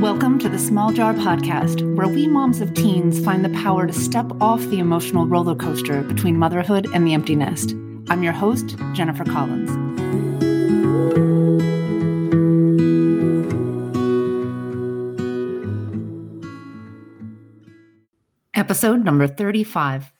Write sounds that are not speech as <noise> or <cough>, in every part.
Welcome to the Small Jar Podcast, where we moms of teens find the power to step off the emotional roller coaster between motherhood and the empty nest. I'm your host, Jennifer Collins. Episode number 35.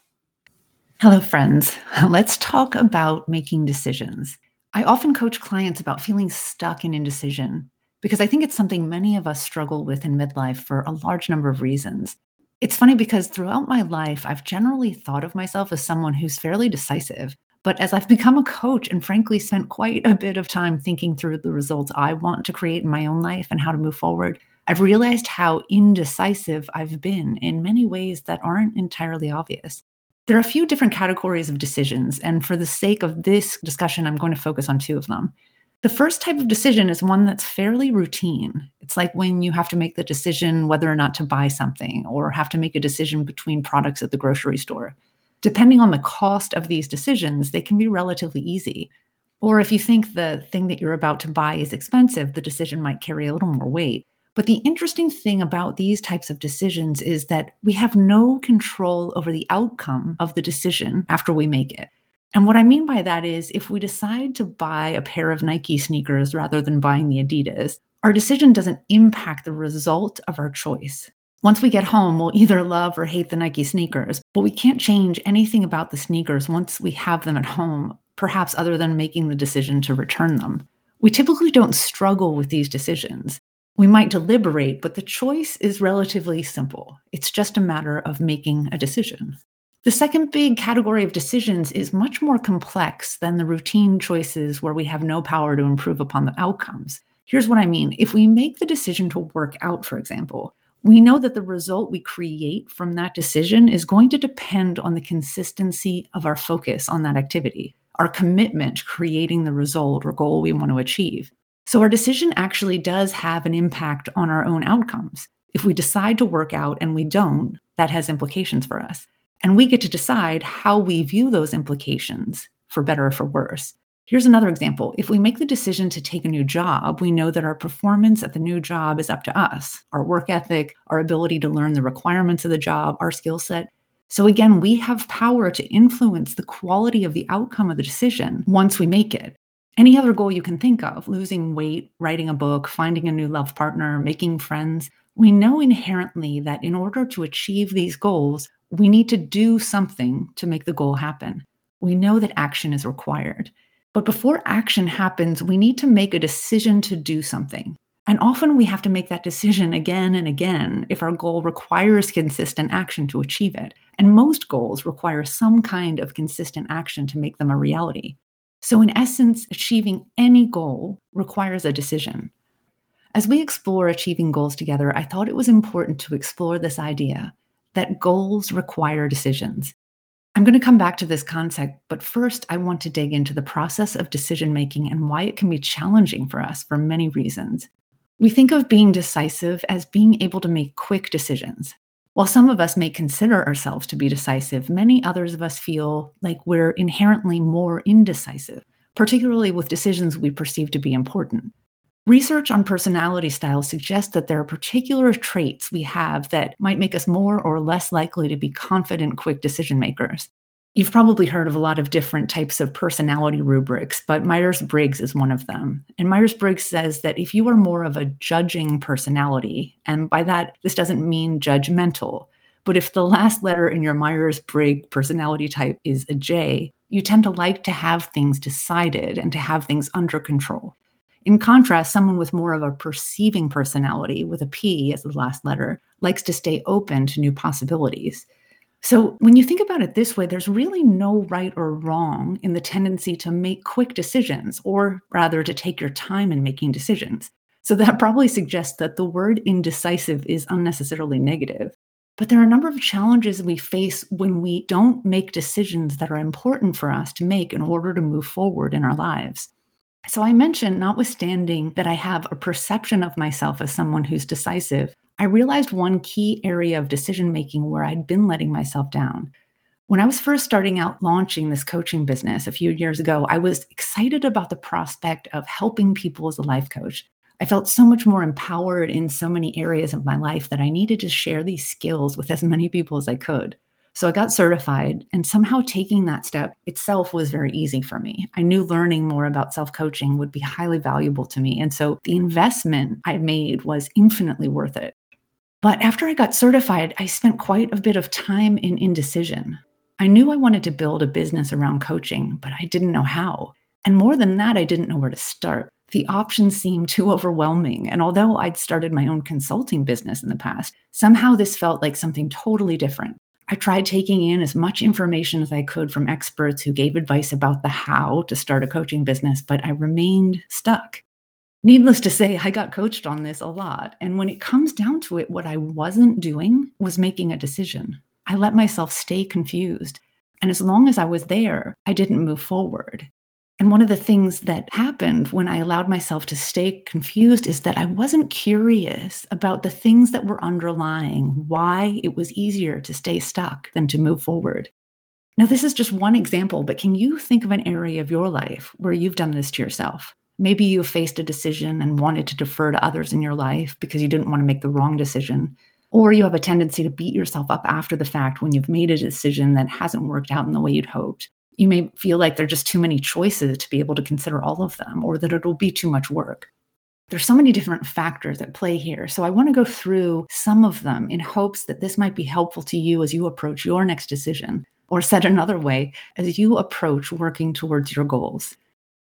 Hello, friends. Let's talk about making decisions. I often coach clients about feeling stuck in indecision because I think it's something many of us struggle with in midlife for a large number of reasons. It's funny because throughout my life, I've generally thought of myself as someone who's fairly decisive. But as I've become a coach and frankly spent quite a bit of time thinking through the results I want to create in my own life and how to move forward, I've realized how indecisive I've been in many ways that aren't entirely obvious. There are a few different categories of decisions, and for the sake of this discussion, I'm going to focus on two of them. The first type of decision is one that's fairly routine. It's like when you have to make the decision whether or not to buy something or have to make a decision between products at the grocery store. Depending on the cost of these decisions, they can be relatively easy. Or if you think the thing that you're about to buy is expensive, the decision might carry a little more weight. But the interesting thing about these types of decisions is that we have no control over the outcome of the decision after we make it. And what I mean by that is if we decide to buy a pair of Nike sneakers rather than buying the Adidas, our decision doesn't impact the result of our choice. Once we get home, we'll either love or hate the Nike sneakers, but we can't change anything about the sneakers once we have them at home, perhaps other than making the decision to return them. We typically don't struggle with these decisions. We might deliberate, but the choice is relatively simple. It's just a matter of making a decision. The second big category of decisions is much more complex than the routine choices where we have no power to improve upon the outcomes. Here's what I mean if we make the decision to work out, for example, we know that the result we create from that decision is going to depend on the consistency of our focus on that activity, our commitment to creating the result or goal we want to achieve. So our decision actually does have an impact on our own outcomes. If we decide to work out and we don't, that has implications for us. And we get to decide how we view those implications, for better or for worse. Here's another example. If we make the decision to take a new job, we know that our performance at the new job is up to us, our work ethic, our ability to learn the requirements of the job, our skill set. So again, we have power to influence the quality of the outcome of the decision once we make it any other goal you can think of losing weight, writing a book, finding a new love partner, making friends we know inherently that in order to achieve these goals, we need to do something to make the goal happen. We know that action is required. But before action happens, we need to make a decision to do something. And often we have to make that decision again and again if our goal requires consistent action to achieve it. And most goals require some kind of consistent action to make them a reality. So, in essence, achieving any goal requires a decision. As we explore achieving goals together, I thought it was important to explore this idea that goals require decisions. I'm going to come back to this concept, but first, I want to dig into the process of decision making and why it can be challenging for us for many reasons. We think of being decisive as being able to make quick decisions, while some of us may consider ourselves to be decisive, many others of us feel like we're inherently more indecisive, particularly with decisions we perceive to be important. Research on personality styles suggests that there are particular traits we have that might make us more or less likely to be confident, quick decision makers. You've probably heard of a lot of different types of personality rubrics, but Myers Briggs is one of them. And Myers Briggs says that if you are more of a judging personality, and by that, this doesn't mean judgmental, but if the last letter in your Myers Briggs personality type is a J, you tend to like to have things decided and to have things under control. In contrast, someone with more of a perceiving personality, with a P as the last letter, likes to stay open to new possibilities. So, when you think about it this way, there's really no right or wrong in the tendency to make quick decisions, or rather to take your time in making decisions. So, that <laughs> probably suggests that the word indecisive is unnecessarily negative. But there are a number of challenges we face when we don't make decisions that are important for us to make in order to move forward in our lives. So, I mentioned, notwithstanding that I have a perception of myself as someone who's decisive, I realized one key area of decision making where I'd been letting myself down. When I was first starting out launching this coaching business a few years ago, I was excited about the prospect of helping people as a life coach. I felt so much more empowered in so many areas of my life that I needed to share these skills with as many people as I could. So I got certified, and somehow taking that step itself was very easy for me. I knew learning more about self coaching would be highly valuable to me. And so the investment I made was infinitely worth it. But after I got certified, I spent quite a bit of time in indecision. I knew I wanted to build a business around coaching, but I didn't know how. And more than that, I didn't know where to start. The options seemed too overwhelming. And although I'd started my own consulting business in the past, somehow this felt like something totally different. I tried taking in as much information as I could from experts who gave advice about the how to start a coaching business, but I remained stuck. Needless to say, I got coached on this a lot. And when it comes down to it, what I wasn't doing was making a decision. I let myself stay confused. And as long as I was there, I didn't move forward. And one of the things that happened when I allowed myself to stay confused is that I wasn't curious about the things that were underlying why it was easier to stay stuck than to move forward. Now, this is just one example, but can you think of an area of your life where you've done this to yourself? Maybe you faced a decision and wanted to defer to others in your life because you didn't want to make the wrong decision. Or you have a tendency to beat yourself up after the fact when you've made a decision that hasn't worked out in the way you'd hoped you may feel like there are just too many choices to be able to consider all of them or that it'll be too much work. There's so many different factors at play here. So I want to go through some of them in hopes that this might be helpful to you as you approach your next decision, or said another way, as you approach working towards your goals.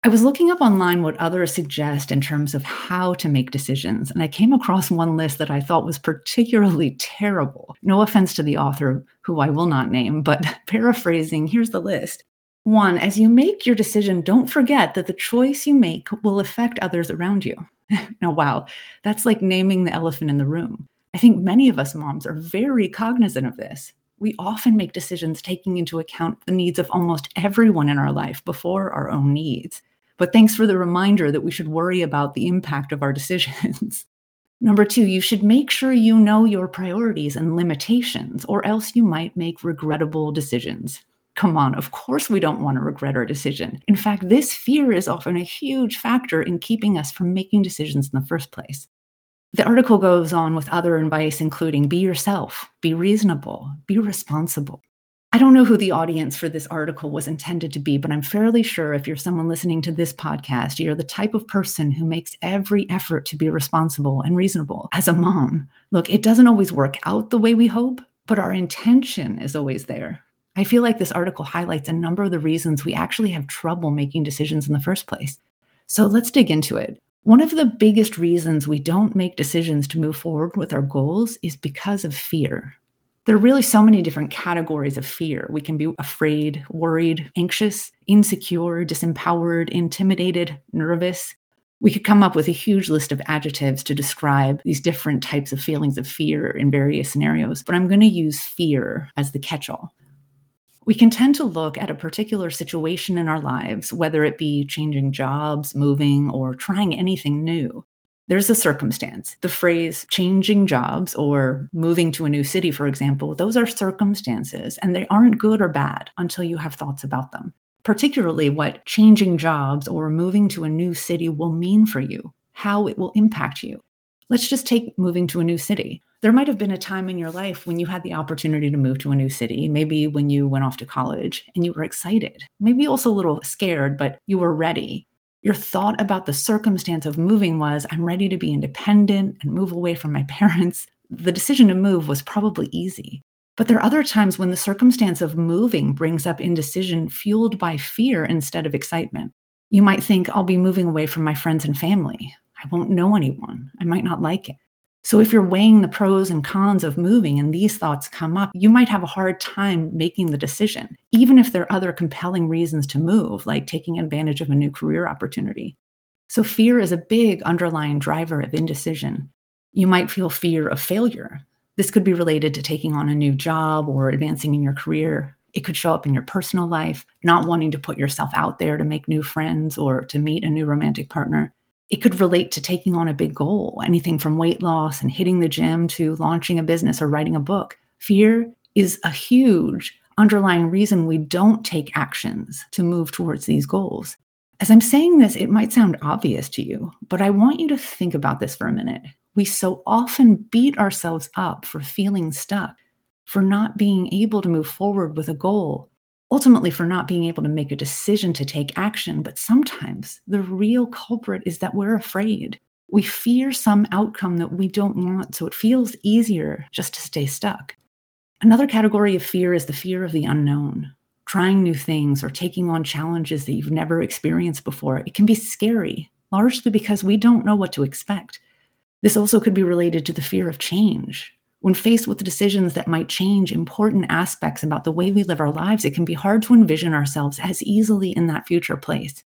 I was looking up online what others suggest in terms of how to make decisions, and I came across one list that I thought was particularly <laughs> terrible. No offense to the author, who I will not name, but <laughs> paraphrasing, here's the list. One, as you make your decision, don't forget that the choice you make will affect others around you. <laughs> now, wow, that's like naming the elephant in the room. I think many of us moms are very cognizant of this. We often make decisions taking into account the needs of almost everyone in our life before our own needs. But thanks for the reminder that we should worry about the impact of our <laughs> decisions. Number two, you should make sure you know your priorities and limitations, or else you might make regrettable decisions. Come on, of course we don't want to regret our decision. In fact, this fear is often a huge factor in keeping us from making decisions in the first place. The article goes on with other advice, including be yourself, be reasonable, be responsible. I don't know who the audience for this article was intended to be, but I'm fairly sure if you're someone listening to this podcast, you're the type of person who makes every effort to be responsible and reasonable. As a mom, look, it doesn't always work out the way we hope, but our intention is always there. I feel like this article highlights a number of the reasons we actually have trouble making decisions in the first place. So let's dig into it. One of the biggest reasons we don't make decisions to move forward with our goals is because of fear. There are really so many different categories of fear. We can be afraid, worried, anxious, insecure, disempowered, intimidated, nervous. We could come up with a huge list of adjectives to describe these different types of feelings of fear in various scenarios, but I'm going to use fear as the catch all we can tend to look at a particular situation in our lives, whether it be changing jobs, moving, or trying anything new. There's a circumstance. The phrase changing jobs or moving to a new city, for example, those are circumstances and they aren't good or bad until you have thoughts about them, particularly what changing jobs or moving to a new city will mean for you, how it will impact you. Let's just take moving to a new city there might have been a time in your life when you had the opportunity to move to a new city, maybe when you went off to college and you were excited, maybe also a little scared, but you were ready. Your thought about the circumstance of moving was, I'm ready to be independent and move away from my <laughs> parents. The decision to move was probably easy. But there are other times when the circumstance of moving brings up indecision fueled by fear instead of excitement. You might think, I'll be moving away from my friends and family. I won't know anyone. I might not like it. So, if you're weighing the pros and cons of moving and these thoughts come up, you might have a hard time making the decision, even if there are other compelling reasons to move, like taking advantage of a new career opportunity. So, fear is a big underlying driver of indecision. You might feel fear of failure. This could be related to taking on a new job or advancing in your career. It could show up in your personal life, not wanting to put yourself out there to make new friends or to meet a new romantic partner. It could relate to taking on a big goal, anything from weight loss and hitting the gym to launching a business or writing a book. Fear is a huge underlying reason we don't take actions to move towards these goals. As I'm saying this, it might sound obvious to you, but I want you to think about this for a minute. We so often beat ourselves up for feeling stuck, for not being able to move forward with a goal, ultimately, for not being able to make a decision to take action. But sometimes the real culprit is that we're afraid. We fear some outcome that we don't want, so it feels easier just to stay stuck. Another category of fear is the fear of the unknown, trying new things or taking on challenges that you've never experienced before. It can be scary, largely because we don't know what to expect. This also could be related to the fear of change. When faced with decisions that might change important aspects about the way we live our lives, it can be hard to envision ourselves as easily in that future place.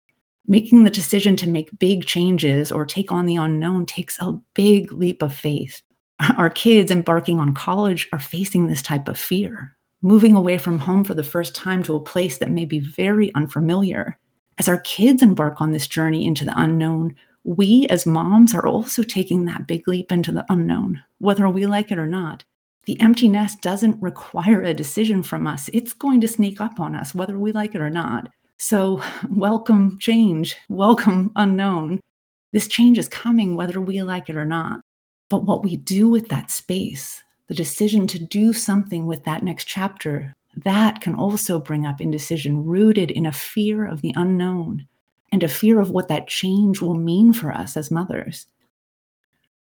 Making the decision to make big changes or take on the unknown takes a big leap of faith. <laughs> Our kids embarking on college are facing this type of fear, moving away from home for the first time to a place that may be very unfamiliar. As our kids embark on this journey into the unknown, we as moms are also taking that big leap into the unknown, whether we like it or not. The empty nest doesn't require a decision from us. It's going to sneak up on us, whether we like it or not. So, <laughs> welcome change, welcome unknown. This change is coming, whether we like it or not. But what we do with that space, the decision to do something with that next chapter, that can also bring up indecision rooted in a fear of the unknown, and a fear of what that change will mean for us as mothers.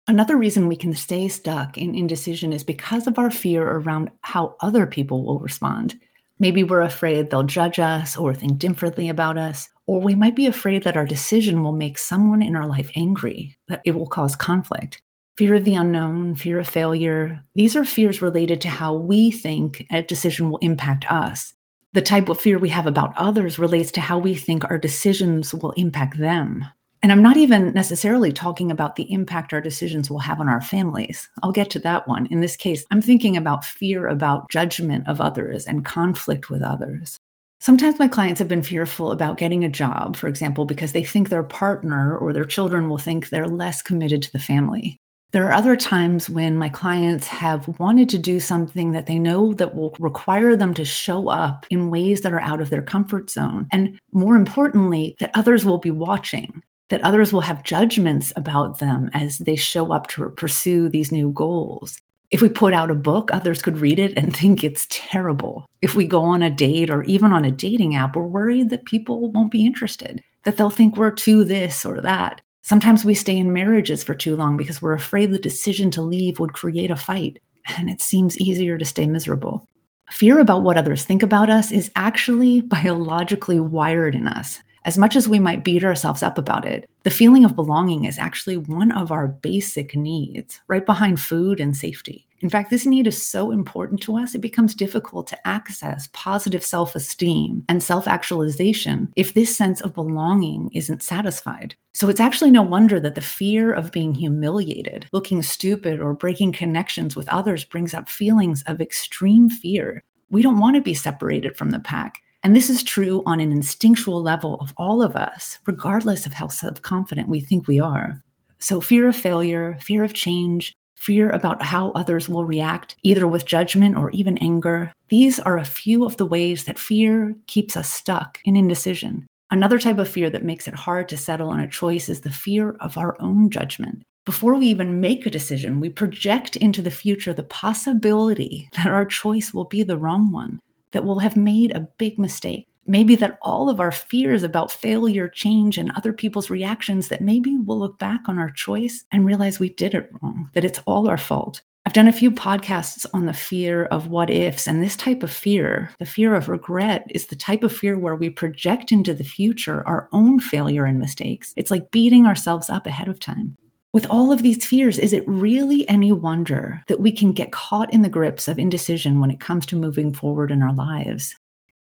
Another reason we can stay stuck in indecision is because of our fear around how other people will respond. Maybe we're afraid they'll judge us or think differently about us, or we might be afraid that our decision will make someone in our life angry, that it will cause conflict. Fear of the unknown, fear of failure, these are fears related to how we think a decision will impact us the type of fear we have about others relates to how we think our decisions will impact them. And I'm not even necessarily talking about the impact our decisions will have on our families. I'll get to that one. In this case, I'm thinking about fear about judgment of others and conflict with others. Sometimes my clients have been fearful about getting a job, for example, because they think their partner or their children will think they're less committed to the family. There are other times when my clients have wanted to do something that they know that will require them to show up in ways that are out of their comfort zone. And more importantly, that others will be watching, that others will have judgments about them as they show up to pursue these new goals. If we put out a book, others could read it and <laughs> think it's terrible. If we go on a date or even on a dating app, we're worried that people won't be interested, that they'll think we're too this or that. Sometimes we stay in marriages for too long because we're afraid the decision to leave would create a fight, and it seems easier to stay miserable. Fear about what others think about us is actually biologically wired in us. As much as we might beat ourselves up about it, the feeling of belonging is actually one of our basic needs, right behind food and safety. In fact, this need is so important to us, it becomes difficult to access positive self esteem and self actualization if this sense of belonging isn't satisfied. So it's actually no wonder that the fear of being humiliated, looking stupid, or breaking connections with others brings up feelings of extreme fear. We don't want to be separated from the pack. And this is true on an instinctual level of all of us, regardless of how self confident we think we are. So, fear of failure, fear of change, fear about how others will react, either with judgment or even anger. These are a few of the ways that fear keeps us stuck in indecision. Another type of fear that makes it hard to settle on a choice is the fear of our own judgment. Before we even make a decision, we project into the future the possibility that our choice will be the wrong one, that we'll have made a big mistake maybe that all of our fears about failure, change, and other people's reactions, that maybe we'll look back on our choice and realize we did it wrong, that it's all our fault. I've done a few podcasts on the fear of what ifs, and this type of fear, the fear of regret, is the type of fear where we project into the future our own failure and mistakes. It's like beating ourselves up ahead of time. With all of these fears, is it really any wonder that we can get caught in the grips of indecision when it comes to moving forward in our lives?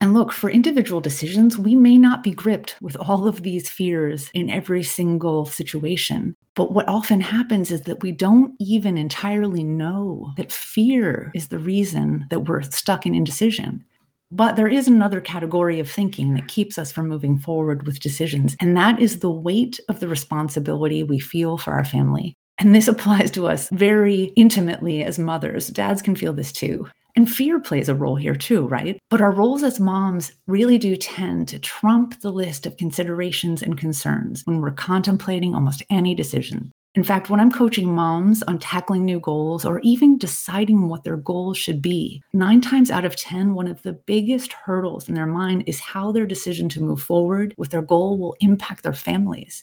And look, for individual decisions, we may not be gripped with all of these fears in every single situation. But what often happens is that we don't even entirely know that fear is the reason that we're stuck in indecision. But there is another category of thinking that keeps us from moving forward with decisions, and that is the weight of the responsibility we feel for our family. And this <laughs> applies to us very intimately as mothers. Dads can feel this too. And fear plays a role here too, right? But our roles as moms really do tend to trump the list of considerations and concerns when we're contemplating almost any decision. In fact, when I'm coaching moms on tackling new goals or even deciding what their goals should be, nine times out of 10, one of the biggest hurdles in their mind is how their decision to move forward with their goal will impact their families.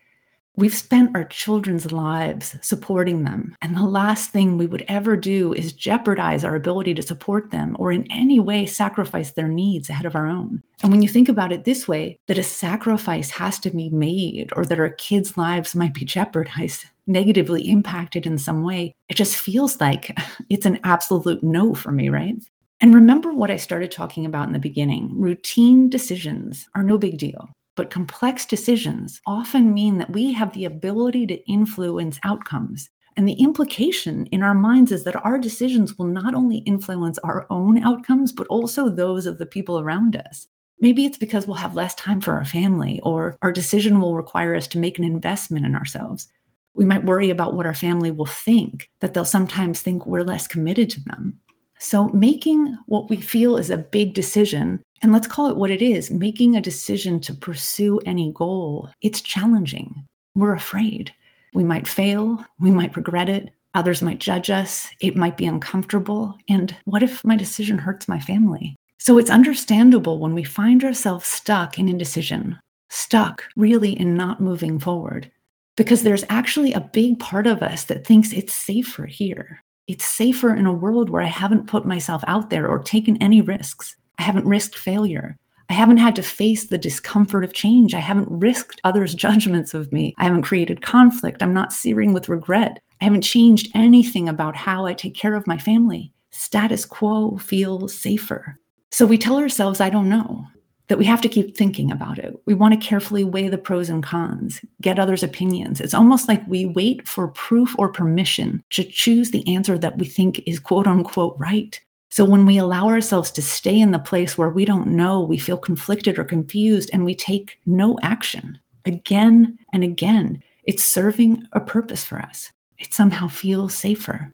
We've spent our children's lives supporting them. And the last thing we would ever do is jeopardize our ability to support them or in any way sacrifice their needs ahead of our own. And when you think about it this way, that a sacrifice has to be made or that our kids' lives might be jeopardized, negatively impacted in some way, it just feels like <laughs> it's an absolute no for me, right? And remember what I started talking about in the beginning routine decisions are no big deal. But complex decisions often mean that we have the ability to influence outcomes. And the implication in our minds is that our decisions will not only influence our own outcomes, but also those of the people around us. Maybe it's because we'll have less time for our family, or our decision will require us to make an investment in ourselves. We might worry about what our family will think, that they'll sometimes think we're less committed to them. So, making what we feel is a big decision, and let's call it what it is making a decision to pursue any goal, it's challenging. We're afraid. We might fail, we might regret it, others might judge us, it might be uncomfortable. And what if my decision hurts my family? So, it's understandable when we find ourselves stuck in indecision, stuck really in not moving forward, because there's actually a big part of us that thinks it's safer here. It's safer in a world where I haven't put myself out there or taken any risks. I haven't risked failure. I haven't had to face the discomfort of change. I haven't risked others' <laughs> judgments of me. I haven't created conflict. I'm not searing with regret. I haven't changed anything about how I take care of my family. Status quo feels safer. So we tell ourselves, I don't know that we have to keep thinking about it. We want to carefully weigh the pros and cons, get others' opinions. It's almost like we wait for proof or permission to choose the answer that we think is quote unquote right. So when we allow ourselves to stay in the place where we don't know, we feel conflicted or confused, and we take no action again and again, it's serving a purpose for us. It somehow feels safer.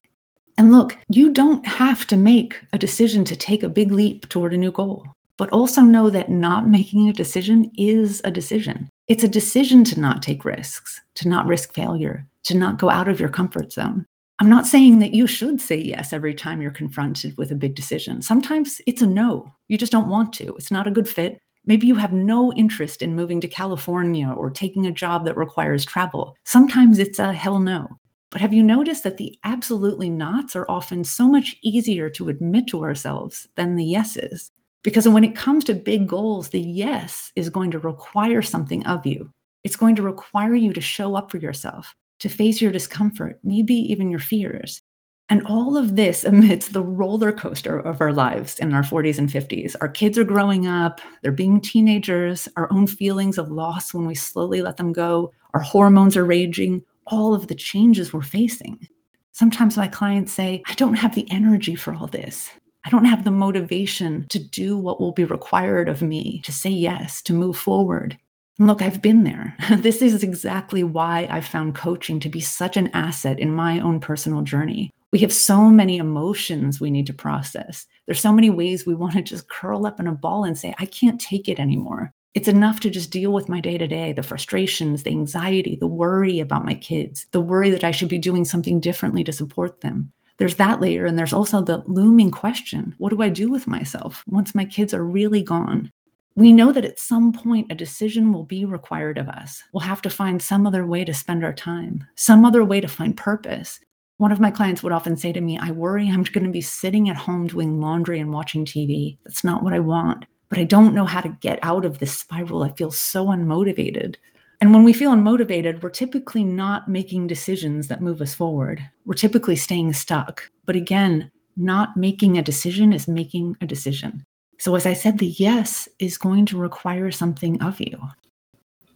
And look, you don't have to make a decision to take a big leap toward a new goal but also know that not making a decision is a decision. It's a decision to not take risks, to not risk failure, to not go out of your comfort zone. I'm not saying that you should say yes every time you're confronted with a big decision. Sometimes it's a no. You just don't want to. It's not a good fit. Maybe you have no interest in moving to California or taking a job that requires travel. Sometimes it's a hell no. But have you noticed that the absolutely nots are often so much easier to admit to ourselves than the yeses? Because when it comes to big goals, the yes is going to require something of you. It's going to require you to show up for yourself, to face your discomfort, maybe even your fears. And all of this <laughs> amidst the roller coaster of our lives in our 40s and 50s. Our kids are growing up, they're being teenagers, our own feelings of loss when we slowly let them go, our hormones are raging, all of the changes we're facing. Sometimes my clients say, I don't have the energy for all this. I don't have the motivation to do what will be required of me, to say yes, to move forward. Look, I've been there. <laughs> this is exactly why I found coaching to be such an asset in my own personal journey. We have so many emotions we need to process. There's so many ways we want to just curl up in a ball and say, I can't take it anymore. It's enough to just deal with my day to day, the frustrations, the anxiety, the worry about my kids, the worry that I should be doing something differently to support them there's that layer. And there's also the looming question what do I do with myself once my kids are really gone? We know that at some point a decision will be required of us. We'll have to find some other way to spend our time, some other way to find purpose. One of my clients would often say to me, I worry I'm going to be sitting at home doing laundry and watching TV. That's not what I want. But I don't know how to get out of this spiral. I feel so unmotivated. And when we feel unmotivated, we're typically not making decisions that move us forward. We're typically staying stuck. But again, not making a decision is making a decision. So, as I said, the yes is going to require something of you.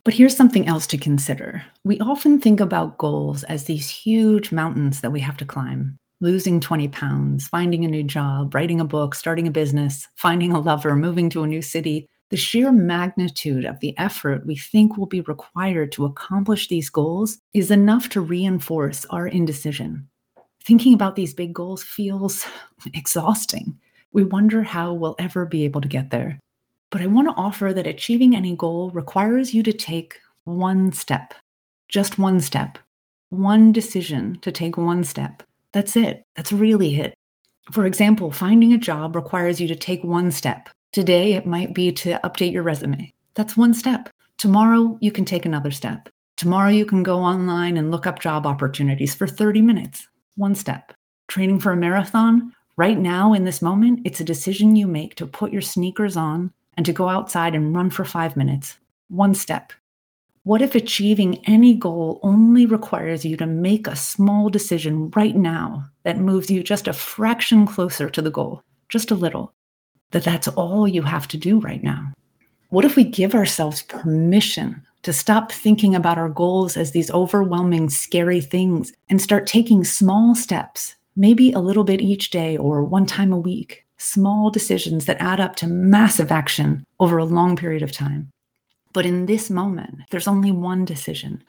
But here's something else to consider. We often think about goals as these huge mountains that we have to climb losing 20 pounds, finding a new job, writing a book, starting a business, finding a lover, moving to a new city, the sheer magnitude of the effort we think will be required to accomplish these goals is enough to reinforce our indecision. Thinking about these big goals feels <laughs> exhausting. We wonder how we'll ever be able to get there. But I want to offer that achieving any goal requires you to take one step, just one step, one decision to take one step. That's it. That's really it. For example, finding a job requires you to take one step. Today, it might be to update your resume. That's one step. Tomorrow, you can take another step. Tomorrow, you can go online and look up job opportunities for 30 minutes. One step. Training for a marathon? Right now, in this moment, it's a decision you make to put your sneakers on and to go outside and run for five minutes. One step. What if achieving any goal only requires you to make a small decision right now that moves you just a fraction closer to the goal, just a little? That that's all you have to do right now. What if we give ourselves permission to stop thinking about our goals as these overwhelming, scary things and start taking small steps, maybe a little bit each day or one time a week, small decisions that add up to massive action over a long period of time? But in this moment, there's only one decision.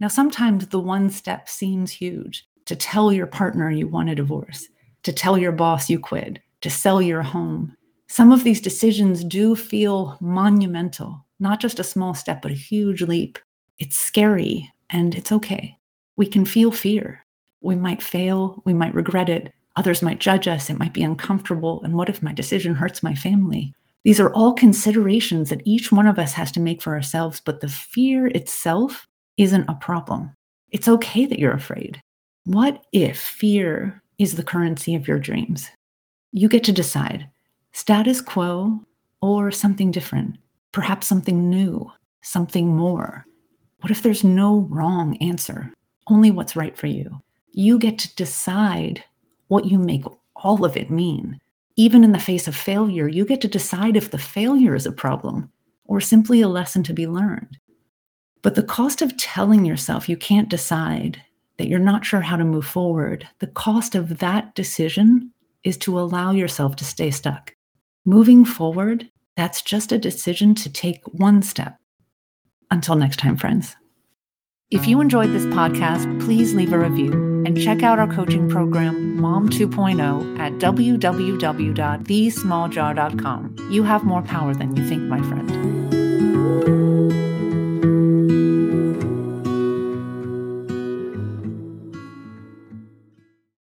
Now, sometimes the one step seems huge to tell your partner you want a divorce, to tell your boss you quit, to sell your home. Some of these decisions do feel monumental, not just a small step, but a huge leap. It's scary and it's okay. We can feel fear. We might fail, we might regret it. Others might judge us, it might be uncomfortable. And what if my decision hurts my family? These are all considerations that each one of us has to make for ourselves, but the fear itself isn't a problem. It's okay that you're afraid. What if fear is the currency of your dreams? You get to decide status quo or something different, perhaps something new, something more. What if there's no wrong answer, only what's right for you? You get to decide what you make all of it mean even in the face of failure, you get to decide if the failure is a problem or simply a lesson to be learned. But the cost of telling yourself you can't decide, that you're not sure how to move forward, the cost of that decision is to allow yourself to stay stuck. Moving forward, that's just a decision to take one step. Until next time, friends. If you enjoyed this podcast, please leave a review and check out our coaching program, Mom 2.0, at www.thesmalljar.com. You have more power than you think, my friend.